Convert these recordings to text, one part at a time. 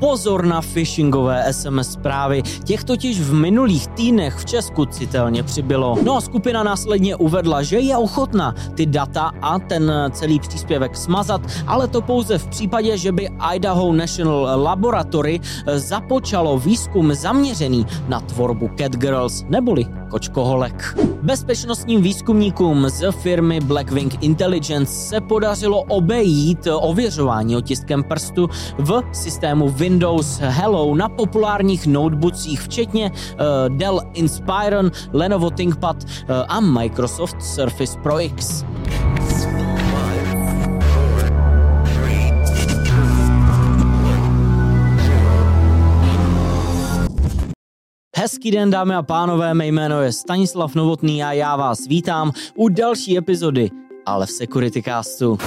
Pozor na phishingové SMS zprávy, těch totiž v minulých týdnech v Česku citelně přibylo. No a skupina následně uvedla, že je ochotna ty data a ten celý příspěvek smazat, ale to pouze v případě, že by Idaho National Laboratory započalo výzkum zaměřený na tvorbu Catgirls neboli kočkoholek. Bezpečnostním výzkumníkům z firmy Blackwing Intelligence se podařilo obejít ověřování otiskem prstu v systému Windows Hello na populárních notebookích, včetně uh, Dell Inspiron, Lenovo ThinkPad uh, a Microsoft Surface Pro X. Hezký den, dámy a pánové, mé jméno je Stanislav Novotný a já vás vítám u další epizody ale v Security Castu.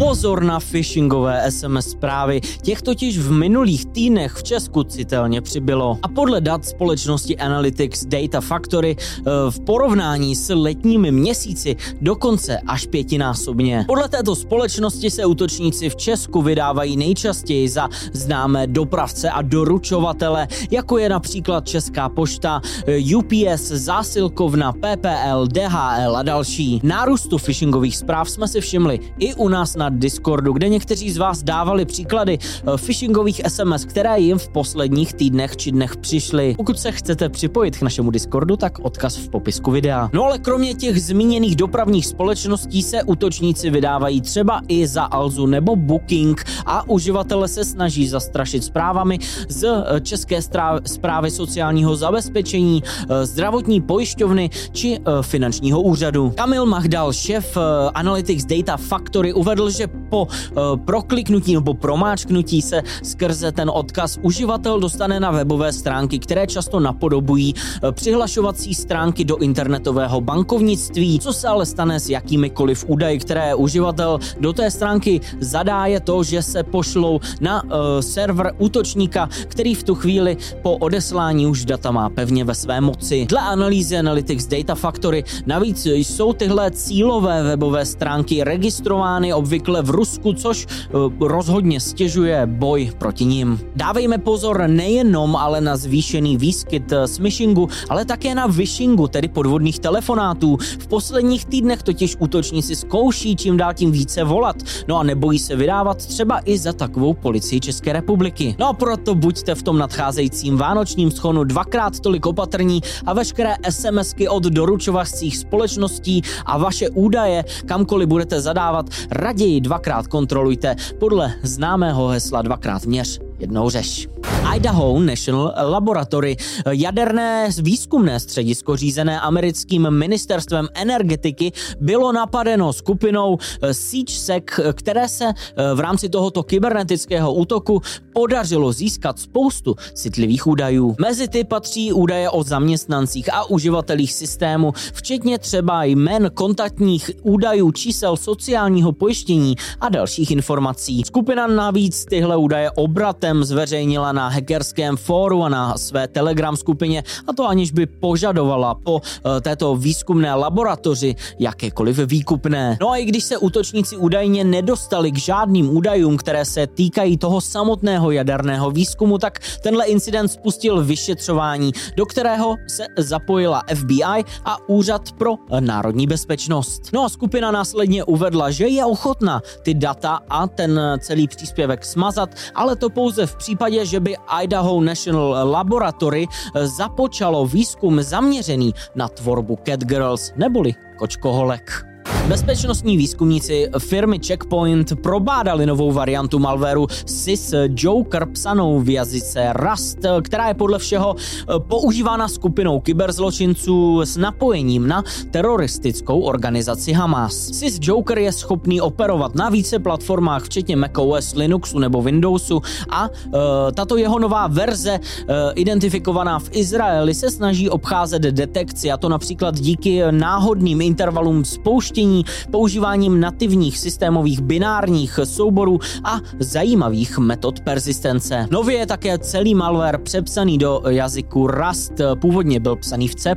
Pozor na phishingové SMS zprávy, těch totiž v minulých týdnech v Česku citelně přibylo. A podle dat společnosti Analytics Data Factory eh, v porovnání s letními měsíci dokonce až pětinásobně. Podle této společnosti se útočníci v Česku vydávají nejčastěji za známé dopravce a doručovatele, jako je například Česká pošta, eh, UPS, zásilkovna, PPL, DHL a další. Nárůstu phishingových zpráv jsme si všimli i u nás na Discordu, kde někteří z vás dávali příklady eh, phishingových SMS, které jim v posledních týdnech či dnech přišly. Pokud se chcete připojit k našemu Discordu, tak odkaz v popisku videa. No ale kromě těch zmíněných dopravních společností se útočníci vydávají třeba i za Alzu nebo Booking a uživatele se snaží zastrašit zprávami z eh, České zprávy sociálního zabezpečení, eh, zdravotní pojišťovny či finančního úřadu. Kamil Mahdal, šéf Analytics Data Factory, uvedl, že že po uh, prokliknutí nebo promáčknutí se skrze ten odkaz uživatel dostane na webové stránky, které často napodobují uh, přihlašovací stránky do internetového bankovnictví. Co se ale stane s jakýmikoliv údaji, které uživatel do té stránky zadá, je to, že se pošlou na uh, server útočníka, který v tu chvíli po odeslání už data má pevně ve své moci. Dle analýzy Analytics Data Factory navíc jsou tyhle cílové webové stránky registrovány obvykle obvykle v Rusku, což eh, rozhodně stěžuje boj proti ním. Dávejme pozor nejenom ale na zvýšený výskyt eh, smishingu, ale také na vishingu, tedy podvodných telefonátů. V posledních týdnech totiž útočníci zkouší čím dál tím více volat, no a nebojí se vydávat třeba i za takovou policii České republiky. No a proto buďte v tom nadcházejícím vánočním schonu dvakrát tolik opatrní a veškeré SMSky od doručovacích společností a vaše údaje kamkoliv budete zadávat raději dvakrát kontrolujte podle známého hesla dvakrát měř jednou řeš. Idaho National Laboratory, jaderné výzkumné středisko řízené americkým ministerstvem energetiky, bylo napadeno skupinou SiegeSec, které se eh, v rámci tohoto kybernetického útoku podařilo získat spoustu citlivých údajů. Mezi ty patří údaje o zaměstnancích a uživatelích systému, včetně třeba jmen kontaktních údajů, čísel sociálního pojištění a dalších informací. Skupina navíc tyhle údaje obratem postem zveřejnila na hackerském fóru a na své Telegram skupině a to aniž by požadovala po eh, této výzkumné laboratoři jakékoliv výkupné. No a i když se útočníci údajně nedostali k žádným údajům, které se týkají toho samotného jaderného výzkumu, tak tenhle incident spustil vyšetřování, do kterého se zapojila FBI a Úřad pro národní bezpečnost. No a skupina následně uvedla, že je ochotna ty data a ten celý příspěvek smazat, ale to pouze pouze v případě, že by Idaho National Laboratory započalo výzkum zaměřený na tvorbu Catgirls neboli kočkoholek. Bezpečnostní výzkumníci firmy Checkpoint probádali novou variantu malwareu Sys Joker psanou v jazyce Rust, která je podle všeho eh, používána skupinou kyberzločinců s napojením na teroristickou organizaci Hamas. Sys Joker je schopný operovat na více platformách, včetně macOS, Linuxu nebo Windowsu a uh, tato jeho nová verze, uh, identifikovaná v Izraeli, se snaží obcházet detekci a to například díky náhodným intervalům spouštění používáním nativních systémových binárních souborů a zajímavých metod persistence. Nově je také celý malware přepsaný do jazyku Rust, původně byl psaný v C++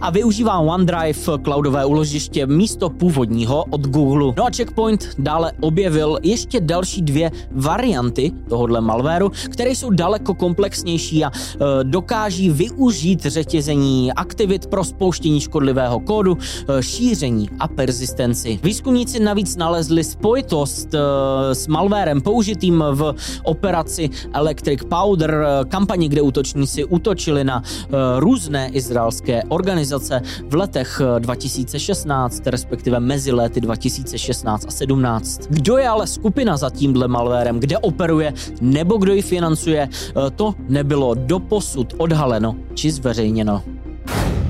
a využívá OneDrive cloudové uložiště místo původního od Google. No a Checkpoint dále objevil ještě další dvě varianty tohohle malwareu, které jsou daleko komplexnější a e, dokáží využít řetězení aktivit pro spouštění škodlivého kódu, e, šíření a persistenci. Výzkumníci navíc nalezli spojitost e, s malwarem použitým v operaci Electric Powder, kampani, kde útočníci útočili na e, různé izraelské organizace v letech 2016, respektive mezi lety 2016 a 17. Kdo je ale skupina za tímhle malwarem, kde operuje nebo kdo ji financuje, to nebylo doposud odhaleno či zveřejněno.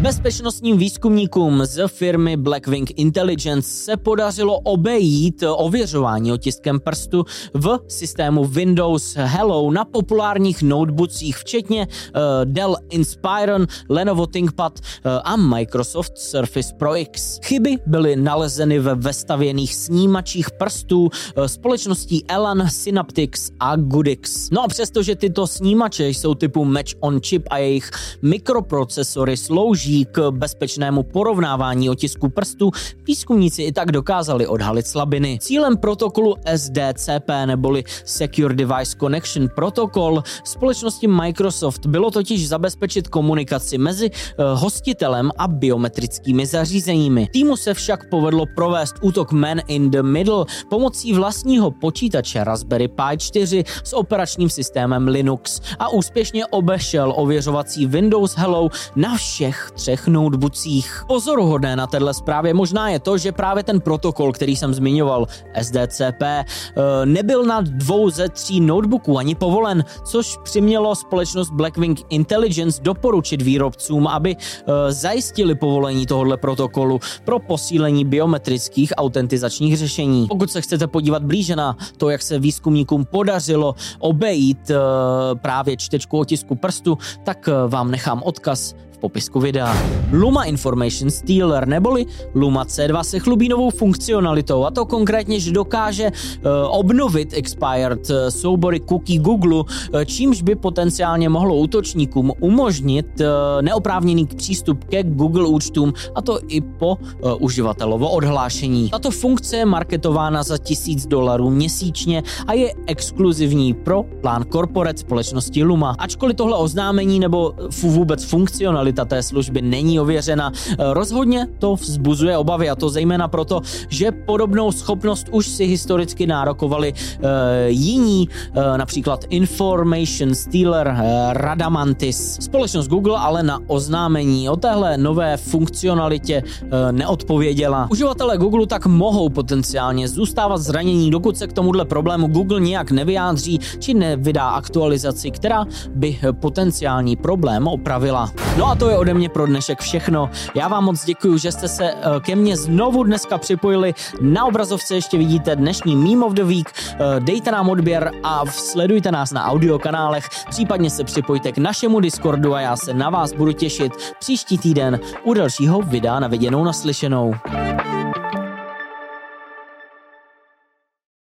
Bezpečnostním výzkumníkům z firmy Blackwing Intelligence se podařilo obejít ověřování otiskem prstu v systému Windows Hello na populárních notebookcích, včetně uh, Dell Inspiron, Lenovo ThinkPad uh, a Microsoft Surface Pro X. Chyby byly nalezeny ve vestavěných snímačích prstů uh, společností Elan, Synaptics a Goodix. No a přestože tyto snímače jsou typu Match on Chip a jejich mikroprocesory slouží slouží k bezpečnému porovnávání otisku prstů, výzkumníci i tak dokázali odhalit slabiny. Cílem protokolu SDCP neboli Secure Device Connection Protocol společnosti Microsoft bylo totiž zabezpečit komunikaci mezi eh, hostitelem a biometrickými zařízeními. Týmu se však povedlo provést útok Man in the Middle pomocí vlastního počítače Raspberry Pi 4 s operačním systémem Linux a úspěšně obešel ověřovací Windows Hello na všech třech notebookcích. Pozoruhodné na téhle zprávě možná je to, že právě ten protokol, který jsem zmiňoval, SDCP, eh, nebyl na dvou ze tří notebooků ani povolen, což přimělo společnost Blackwing Intelligence doporučit výrobcům, aby eh, zajistili povolení tohoto protokolu pro posílení biometrických autentizačních řešení. Pokud se chcete podívat blíže na to, jak se výzkumníkům podařilo obejít eh, právě čtečku otisku prstu, tak vám nechám odkaz popisku videa. Luma Information Stealer neboli Luma C2 se chlubí novou funkcionalitou a to konkrétně, že dokáže uh, obnovit expired uh, soubory cookie Google, uh, čímž by potenciálně mohlo útočníkům umožnit neoprávněný přístup ke Google účtům a to i po uživatelovo odhlášení. Tato funkce je marketována za 1000 dolarů měsíčně a je exkluzivní pro plán korporat společnosti Luma. Ačkoliv tohle oznámení nebo vůbec funkcionalita kvalita té služby není ověřena. Rozhodně to vzbuzuje obavy a to zejména proto, že podobnou schopnost už si historicky nárokovali uh, jiní, uh, například Information Stealer, Radamantis. Společnost Google ale na oznámení o téhle nové funkcionalitě neodpověděla. Uživatelé Google tak mohou potenciálně zůstávat zranění, dokud se k tomuhle problému Google nějak nevyjádří či nevydá aktualizaci, která by potenciální problém opravila. No a to je ode mě pro dnešek všechno. Já vám moc děkuji, že jste se eh, ke mně znovu dneska připojili. Na obrazovce ještě vidíte dnešní Meme of the Week. Eh, dejte nám odběr a sledujte nás na audiokanálech, případně se připojte k našemu Discordu a já se na vás budu těšit příští týden u dalšího videa na viděnou naslyšenou.